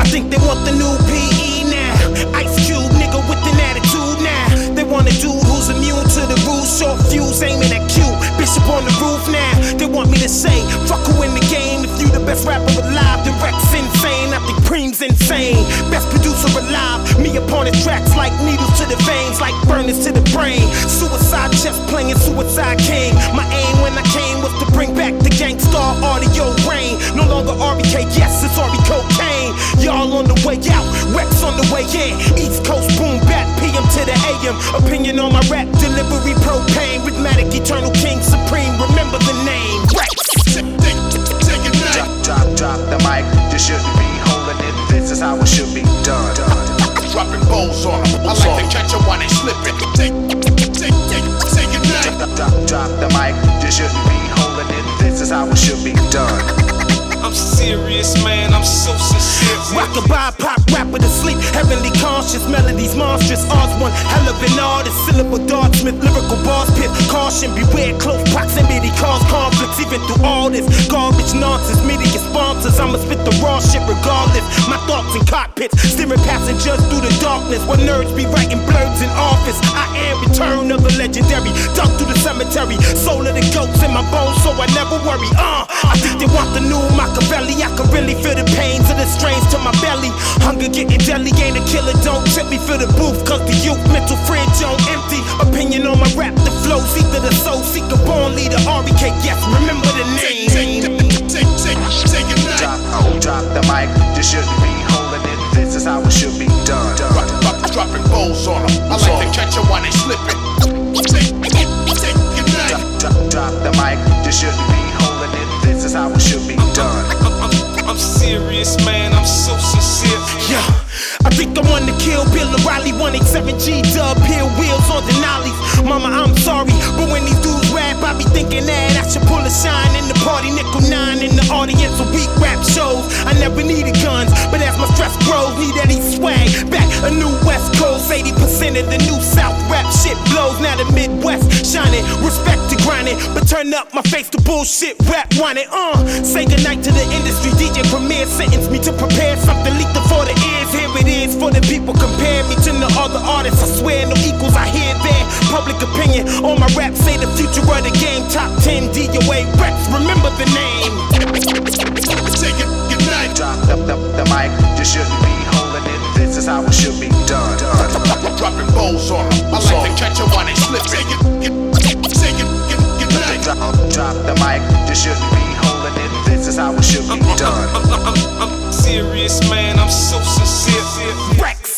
I think they want the new PE now. Ice Cube, nigga with an attitude now. They want a dude who's immune to the rules, short fuse aiming at Q. Bishop on the roof now. They want me to say, fuck who in the game. If you the best rapper alive, then Reks insane. I think Preem's insane. Best producer alive. Me upon his tracks like needles to the veins, like burners to the brain. Suicide chest playing Suicide King. My aim when I came was to bring back the gangstar audio rain. No longer RBK, yes, it's RB cocaine. Y'all on the way out, Reks on the way in. To. Opinion on my rap delivery propane. Rhythmatic eternal king supreme. Remember the name. Reks. Drop, drop, drop the mic. You shouldn't be holding it. This is how it should be done. Dropping balls on them. I like to catch them while they slipping. Take, take, take, take it. Drop, drop, drop the mic. You shouldn't be holding it. This is how it should be done. I'm serious, man. I'm so sincere. Rockabye pop rapper to sleep. Heavenly conscious melodies monstrous. Odds one hell of an artist. Syllable dartsmith, lyrical bars pit. Caution, beware close proximity cause conflicts. Even through all this garbage nonsense, media sponsors. I'ma spit the raw shit regardless. My thoughts in cockpits, steering passengers through the darkness. When nerds be writing blurbs in office, I am return of the legendary. Dug through the cemetery, soul of the goats in my bones, so I never worry. Uh, I think they want the new Machiavelli. I can really feel the pains of the strains to my belly. Hunger getting deadly, ain't a killer. Don't trip me for the booth, cause the youth mental fridge on empty. Opinion on my rap, the flow, flows, either the soul seeker, born leader, RBK. Yes, remember the name. Drop, oh, drop the mic. You shouldn't be holding it. This is how it should be done. Dropping balls on them. I like to catch them while they slipping. Take, take it night. Drop, drop the mic. You shouldn't be holding it. This is how it should be done. I'm serious, man. I'm so sincere. Yeah. I think I wanna kill Bill O'Reilly 187G dub pill wheels on Denali's. Mama, I'm sorry, but when these dudes rap, I be thinking that I should pull a shine in the party, nickel nine in the audience of weak rap shows. I never needed guns, but as my stress grows, need that swag. Back a new West Coast, 80% of the new South rap shit blows. Now the Midwest shining, respect to grinding, but turn up my face to bullshit rap whining. Uh, say goodnight to the industry, DJ Premier sentenced me to prepare something lethal for the ears. Here it is for the people. Compare me to the other artists. I swear no equals. I hear their public opinion on my rap. Say the future of the game. Top 10 DOA Reks. Remember the name. Take it, good night. Drop the, the, the mic. You shouldn't be holding it. This is how it should be done. Dropping balls on them. I like to catch them while they slipping. Take it, get, take it, get, good night. Drop, drop the mic. You shouldn't be holding it. This is how it should be uh, uh, uh, done. Serious, man. I'm so sincere. Reks.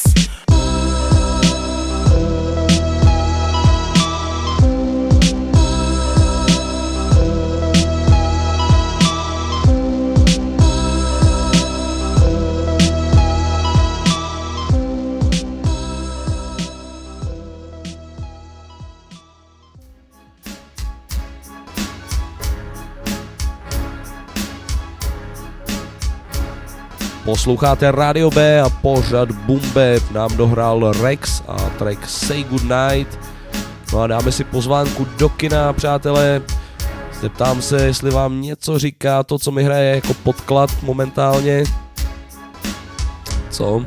Posloucháte Radio B a pořad Bumbe nám dohrál Rex a track Say Goodnight. No a dáme si pozvánku do kina, přátelé. Zeptám se, jestli vám něco říká to, co mi hraje jako podklad momentálně. Co?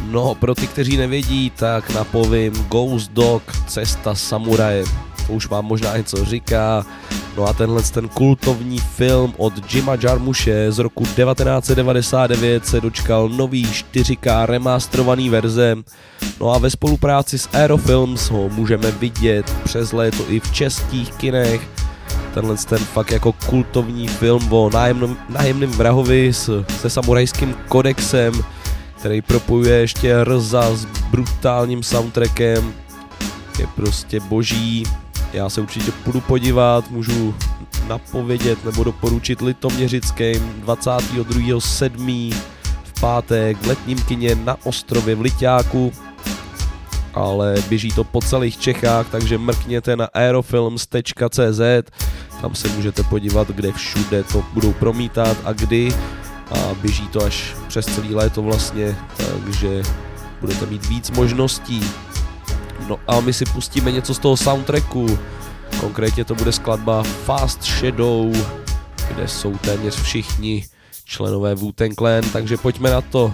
No, pro ty, kteří nevědí, tak napovím Ghost Dog, Cesta samuraje. To už vám možná něco říká. No a tenhle ten kultovní film od Jima Jarmushe z roku 1999 se dočkal nový 4K remasterovaný verze. No a ve spolupráci s Aerofilms ho můžeme vidět přes léto i v českých kinech. Tenhle ten fakt jako kultovní film o nájemném, nájemném vrahovi s, se samurajským kodexem který propojuje ještě RZA s brutálním soundtrackem. Je prostě boží. Já se určitě půjdu podívat, můžu napovědět nebo doporučit Litoměřickým 22.7. v pátek v letním kině na ostrově v Liťáku ale běží to po celých Čechách, takže mrkněte na aerofilms.cz, tam se můžete podívat, kde všude to budou promítat a kdy a běží to až přes celý léto vlastně, takže budete mít víc možností. No a my si pustíme něco z toho soundtracku, konkrétně to bude skladba Fast Shadow, kde jsou téměř všichni členové wu Clan, takže pojďme na to.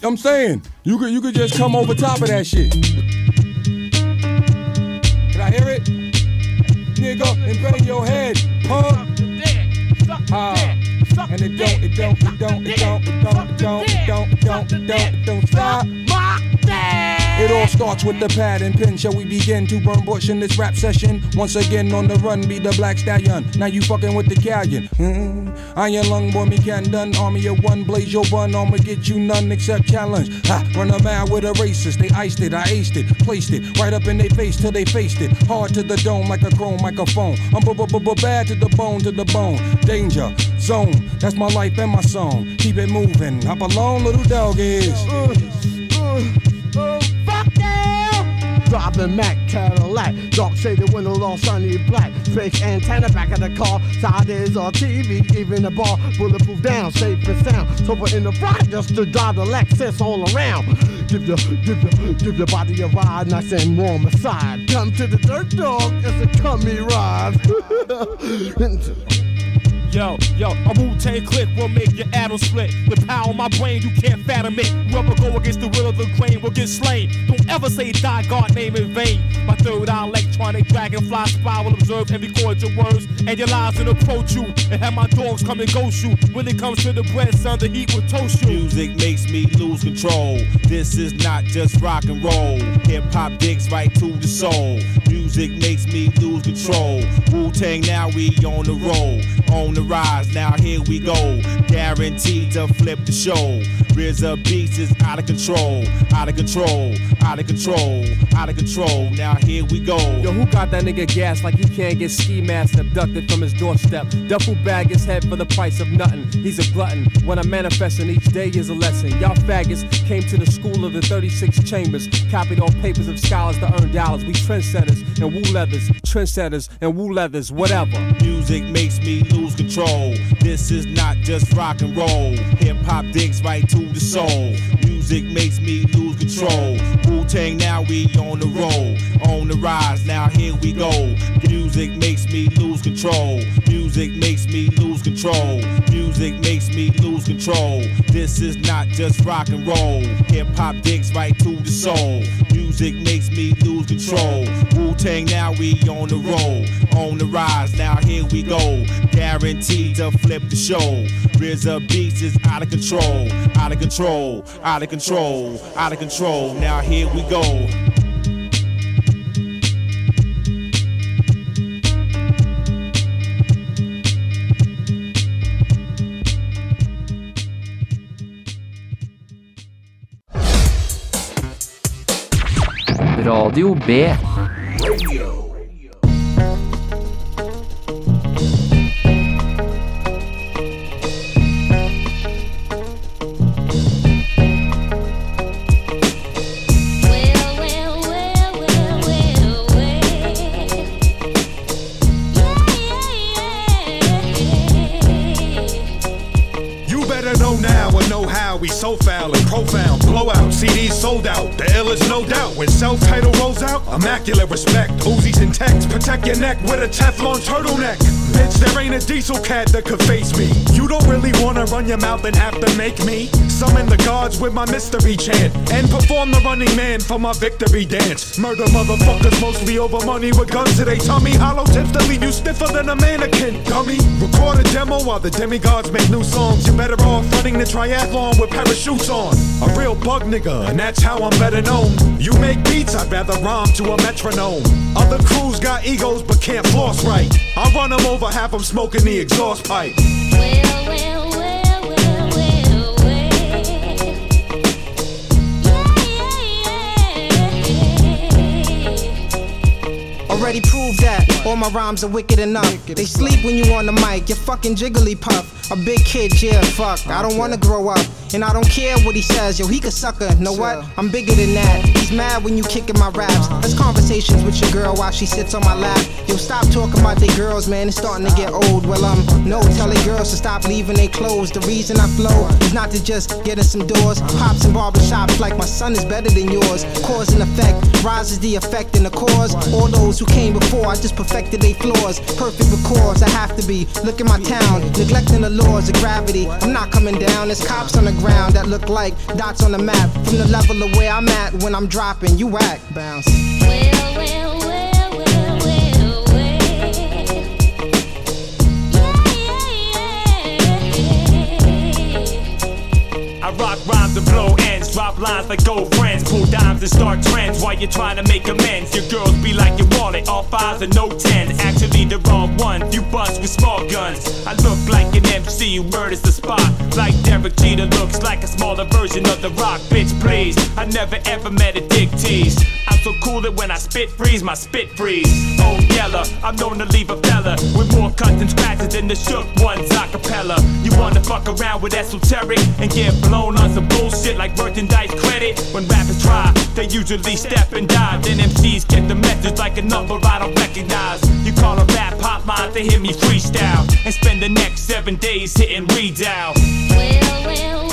I'm saying you could you could just come over top of that shit. Can I hear it? Nigga, and bang your head, huh? Ah, and it don't, it don't, it don't, it don't, it don't, it don't, it don't, it don't, it don't, it don't stop. It all starts with the pad and pen. Shall we begin to burn bush in this rap session? Once again on the run, be the black stallion. Now you fucking with the callion. Mm-hmm. Iron lung boy, me can done. Army of one, blaze your bun. I'ma get you none except challenge. Ha, run a mile with a racist. They iced it, I aced it, placed it right up in their face till they faced it. Hard to the dome like a chrome microphone. I'm bad to the bone, to the bone. Danger zone, that's my life and my song. Keep it moving. Hop along, little dog is. Uh, uh, uh. Driving Mac Cadillac, dark shaded windows all sunny black. Fake antenna back of the car, side is on TV, even the bar, bulletproof down, safe and sound. Sober in the front just to drive the Lexus all around. Give your, give your, give your body a ride, nice and warm aside. Come to the dirt dog, it's a cummy ride. Yo, yo, a Wu Tang click will make your atoms split. The power on my brain, you can't fathom it. Whoever go against the will of the grain will get slain. Don't ever say die God name in vain. My third eye electronic dragonfly spy will observe and record your words and your lies and approach you. And have my dogs come and ghost you. When it comes to the bread, son, the heat will toast you. Music makes me lose control. This is not just rock and roll. Hip hop digs right to the soul. Music makes me lose control. Wu Tang, now we on the roll. On the rise, now here we go. Guaranteed to flip the show. RZA beast, is out of control, out of control, out of control, out of control. Now here we go. Yo, who got that nigga gas like he can't get ski mask abducted from his doorstep? Duffel bag his head for the price of nothing. He's a glutton. When I'm manifesting, each day is a lesson. Y'all faggots came to the school of the 36 chambers, copied on papers of scholars to earn dollars. We trendsetters and woo leathers, trendsetters and woo leathers, whatever. Music makes me lose control. This is not just rock and roll. Hip hop digs right to the soul. Music makes me lose control. Wu Tang, now we on the roll. On the rise, now here we go. Music makes me lose control. Music makes me lose control. Music makes me lose control. This is not just rock and roll. Hip hop digs right to the soul. Music makes me lose control. Wu Tang, now we on the roll. On the rise, now here we go. Guaranteed to flip the show. RZA Beats is out of control. Out of control. Out of control. Out of control. Now here we go. Radio B. your neck with a Teflon turtleneck. Bitch, there ain't a diesel cat that could face me. You don't really wanna run your mouth and have to make me summon the gods with my mystery chant and perform the running man for my victory dance. Murder motherfuckers mostly over money with guns to they tummy. Hollow tips to leave you stiffer than a mannequin, dummy. Record a demo while the demigods make new songs. You're better off running the triathlon with parachutes on. A real bug nigga, and that's how I'm better known. You make beats, I'd rather rhyme to a metronome. Other crews got egos but can't floss right. I run them over, half them smoking the exhaust pipe. Already proved that all my rhymes are wicked enough. They sleep when you on the mic, you're fucking Jigglypuff. A big kid, yeah, fuck. I don't wanna grow up, and I don't care what he says. Yo, he could suck a. Know what? I'm bigger than that. He's mad when you kicking my raps. That's conversations with your girl while she sits on my lap. Yo, stop talking about they girls, man. It's starting to get old. Well, um, no, telling girls to stop leaving they clothes. The reason I flow is not to just get in some doors. Pops and barbershops like my son is better than yours. Cause and effect rises the effect and the cause. All those who came before, I just perfected they flaws. Perfect with cause, I have to be. Look at my town, neglecting the laws of gravity. I'm not coming down, there's cops on the ground that look like dots on the map. From the level of where I'm at when I'm dropping, you whack, bounce. I rock rhymes and blow drop lines like old friends, pull dimes and start trends while you're trying to make amends. Your girls be like your wallet, all fives and no tens. Actually, they're all one. You bust with small guns. I look like an MC, is the spot. Like Derek Jeter looks like a smaller version of the rock. Bitch, please. I never ever met a dick tease. I'm so cool that when I spit freeze, my spit freeze. Oh, yeller, I'm known to leave a fella with more cuts and scratches than the shook ones a cappella. You wanna fuck around with esoteric and get blown on some bullshit like merchandise credit? When rappers try, they usually step and dive. Then MCs get the message like a number I don't recognize. You call a rap pop hotline to hear me freestyle and spend the next seven days hitting redial. I keep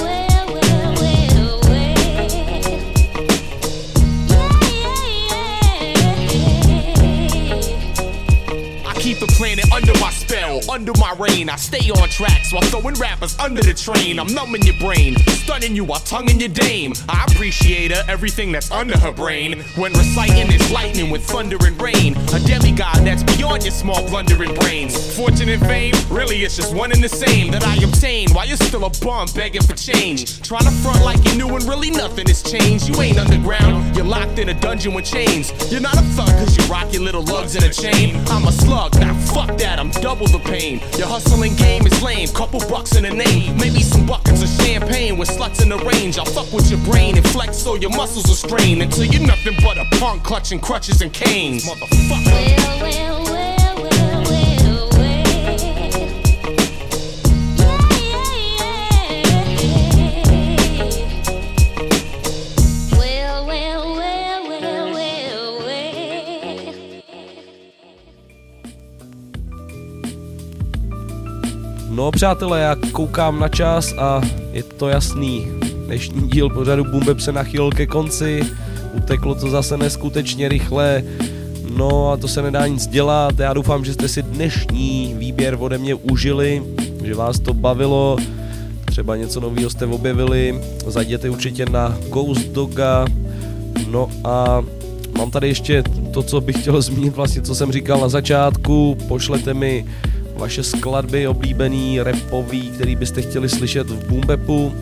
planet under my spell, under my reign. I stay on tracks while throwing rappers under the train. I'm numbing your brain, stunning you while tonguing your dame. I appreciate her, everything that's under her brain. When reciting is lightning with thunder and rain. A demigod that's beyond your small blundering brains. Fortune and fame, really it's just one and the same that I obtain while you're still a bum begging for change. Trying to front like you knew and really nothing has changed. You ain't underground, you're locked in a dungeon with chains. You're not a thug cause you rock your little lugs in a chain. I'm a slug, now fuck that, I'm double the pain. Your hustling game is lame, couple bucks in a name. Maybe some buckets of champagne with sluts in the range. I'll fuck with your brain and flex so your muscles are strained until you're nothing but a punk clutching crutches and canes. Motherfucker. No přátelé, já koukám na čas a je to jasný. Dnešní díl pořadu Bumbeb se nachyl ke konci, uteklo to zase neskutečně rychle, no a to se nedá nic dělat. Já doufám, že jste si dnešní výběr ode mě užili, že vás to bavilo, třeba něco nového jste objevili, zajděte určitě na Ghost Doga, no a mám tady ještě to, co bych chtěl zmínit, vlastně co jsem říkal na začátku, pošlete mi vaše skladby oblíbený, repový, který byste chtěli slyšet v Boombepu.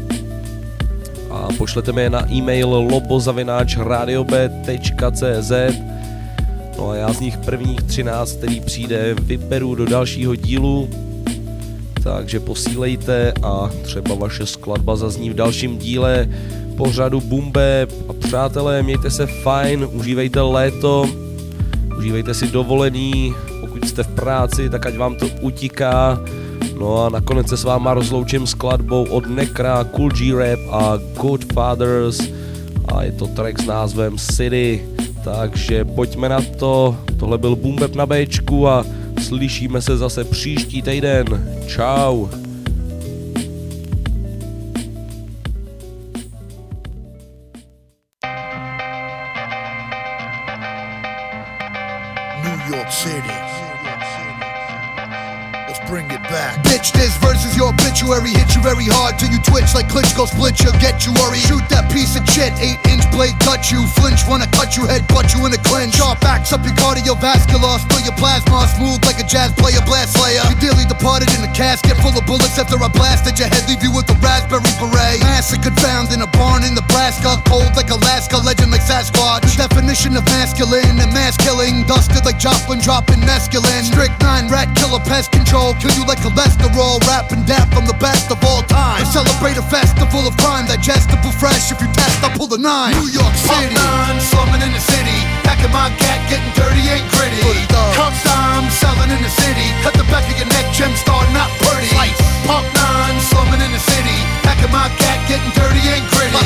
A pošlete mi je na e-mail lobozavináčradiob.cz No a já z nich prvních 13, který přijde, vyberu do dalšího dílu, takže posílejte a třeba vaše skladba zazní v dalším díle pořadu Bumbe a přátelé, mějte se fajn, užívejte léto, užívejte si dovolený, jste v práci, tak ať vám to utíká. No a nakonec se s váma rozloučím skladbou od Nekra, Cool G Rap a Godfathers a je to track s názvem City. Takže pojďme na to, tohle byl Boombep na Bčku a slyšíme se zase příští týden. Ciao. New York City. Bring it back. Bitch, this verse is your obituary. Hit you very hard till you twitch like Klitschko split you. Get you worried. Shoot that piece of shit. Eight inch blade cut you. Flinch, wanna cut you, head butt you in a clinch. Sharp backs up your cardiovascular. Spill your plasma. Smooth like a jazz player, blast slayer. You dearly departed in a casket full of bullets after I blasted your head. Leave you with a raspberry beret. Massacred found in a barn in Nebraska. Cold like Alaska. Legend like Sasquatch. The definition of masculine and mass killing. Dusted like Joplin dropping mescaline. Strict nine rat killer pest control. Kill you like cholesterol. Rapping dap, I'm the best of all time. And celebrate a festival of crime. Digestible fresh. If you test, I'll pull the nine. New York City. nine, slumming in the city. Packing my cat, getting dirty, ain't gritty. Cup time, selling in the city. Cut the back of your neck, gem star, not pretty. Pump nine, slumming in the city. Packing my cat, getting dirty, ain't gritty.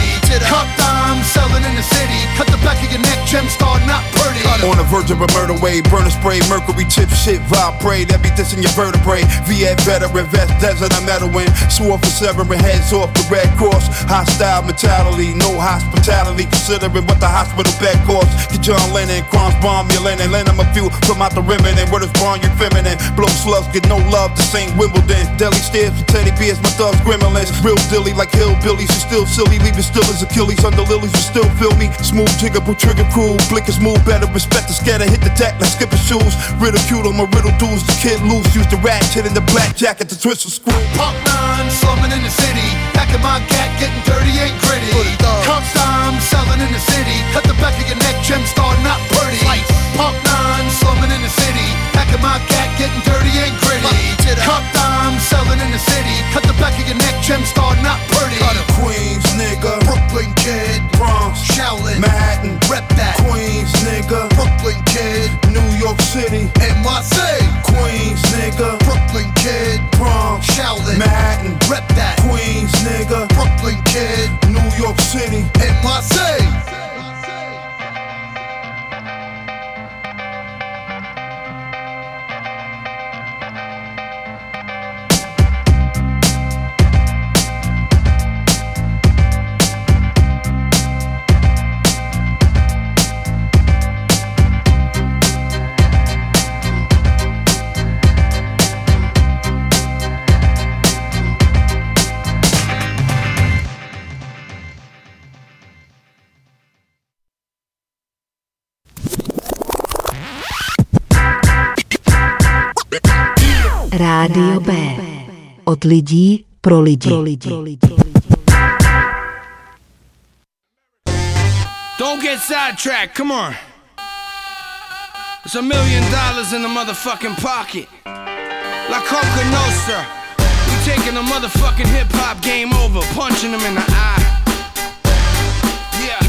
Cup time, selling in the city. Cut the back of your neck, gem star, not pretty. On the verge of a murder wave, burner spray, mercury chip shit, vibrate, everything in your vertebrae. VA veteran, vest desert, I'm meddling. Swore for severing heads off the Red Cross. Hostile mentality, no hospitality, considering what the hospital bed costs. Get John Lennon, Crons bomb your Lennon, lend him a few from out the ribbon, and word is born, you're feminine. Blow slugs, get no love to St. Wimbledon. Deli stairs for Teddy Bears, my thugs gremlins. Real dilly like hillbillies, you still silly, leaving still as Achilles. Under lilies, you still feel me. Smooth, jiggable, trigger cool, blick is move better, respect the scatter, hit the deck like skipper shoes. Ridicule on my riddle dudes, the kid loose, use the ratchet in the black jacket to twist a screw. Pump nine, slumming in the city. Packing my cat, getting dirty, ain't gritty. Cup time, selling in the city. Cut the back of your neck, gem star, not pretty. Pump nine, slumming in the city. Packing my cat, getting dirty, ain't gritty. Cup time, selling in the city. Cut the back of your neck, gem star, That. Queens, nigga. Brooklyn kid. Rádio B. Od lidí pro lidi. Pro lidi. Don't get sidetracked, come on. There's a million dollars in the motherfucking pocket. La Coka Nostra. We taking the motherfucking hip hop game over, punching them in the eye. Yeah,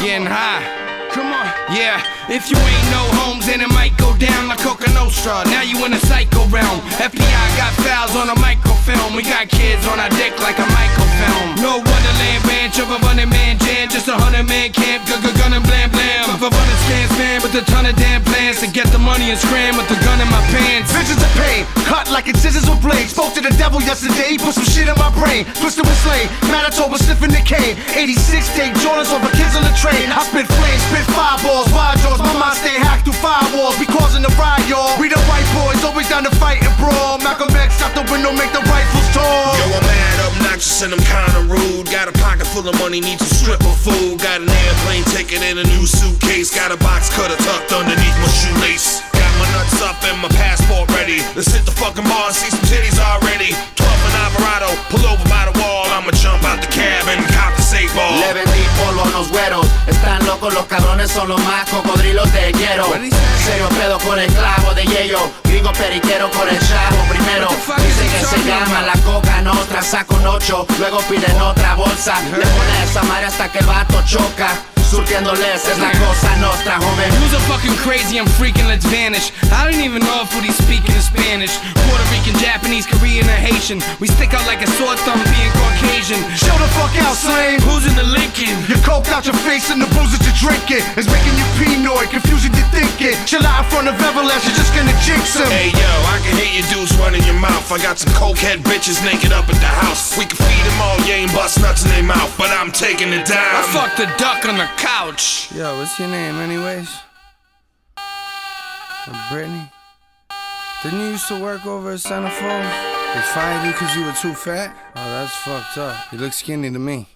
getting high. Come on. Yeah, if you ain't no homes, then it might go down like Coka Nostra. Now you in a psycho realm. FBI got files on a microfilm. We got kids on our dick like a microfilm. No Wonderland ranch of a running man jam. Just a hundred man camp. Gun, gun, and blam blam. Of a running stance man with a ton of damn plans to get the money and scram with the gun in my pants. Visions of pain, cut like it's scissors or blades. Spoke to the devil yesterday, put some shit in my brain. Twisted with slain, Manitoba sniffing the cane. 86 take Jordans over kids on the train. I spit flames, spit fireballs, wide jaws. My mind stay hacked through firewalls. We causing the riot, y'all. We the white boys, always down to fight and brawl. Malcolm X out the window, make the rifles tall. Yo, I'm mad, obnoxious, and I'm kinda rude. Got a pocket full of money, need some stripper food. Got an airplane ticket and a new suitcase. Got a box cutter tucked underneath my shoelace. My nuts up and my passport ready. Let's hit the fucking bar and see some titties already. 12 and Alvarado, pull over by the wall. I'ma jump out the cab and cop the safe ball. Le vendí polvo a unos güeros. Están locos, los cabrones son los más cocodrilos de quiero. Serio pedo con el clavo de yello. Gringo periquero con el chavo primero. Dice que se llama la coca nostra. Saco un ocho, luego piden otra bolsa. Le pone esa madre hasta que el vato choca. Surtiéndoles es la cosa nostra, homie. Who's a fucking crazy? I'm freaking, let's vanish. I don't even know if what he's speaking is Spanish. Puerto Rican, Japanese, Korean, or Haitian. We stick out like a sore thumb being Caucasian. Show the fuck out, Slaine. Who's in the Lincoln? You coked out your face and the booze that you're drinking is making you paranoid, confusing your thinking. Chill out in front of Everlast, you're just gonna jinx him. Hey yo, I can hear your dudes running your mouth. I got some cokehead bitches naked up at the house. We can feed them all, you ain't bust nuts in their mouth, but I'm taking it down. I fucked a duck on the couch. Yo, what's your name, anyways? Brittany? Didn't you used to work over at Centerfold? They fired you because you were too fat? Oh, that's fucked up. You look skinny to me.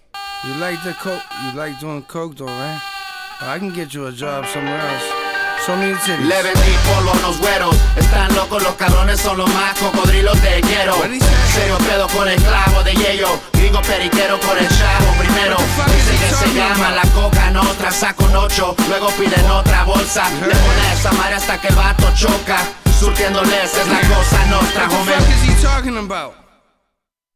You like the coke? You like doing coke though, right? Well, I can get you a job somewhere else. Titties. Le vendí polvo a unos güeros. Están locos, los cabrones son los más cocodrilos te quiero. Serio pedo con el clavo de yello. Gringo periquero con el chavo primero. Dice que se llama la coca en otra, saco un ocho. Luego piden otra bolsa. Le pone esa madre hasta que el vato choca. Surtiéndoles es la cosa the homie.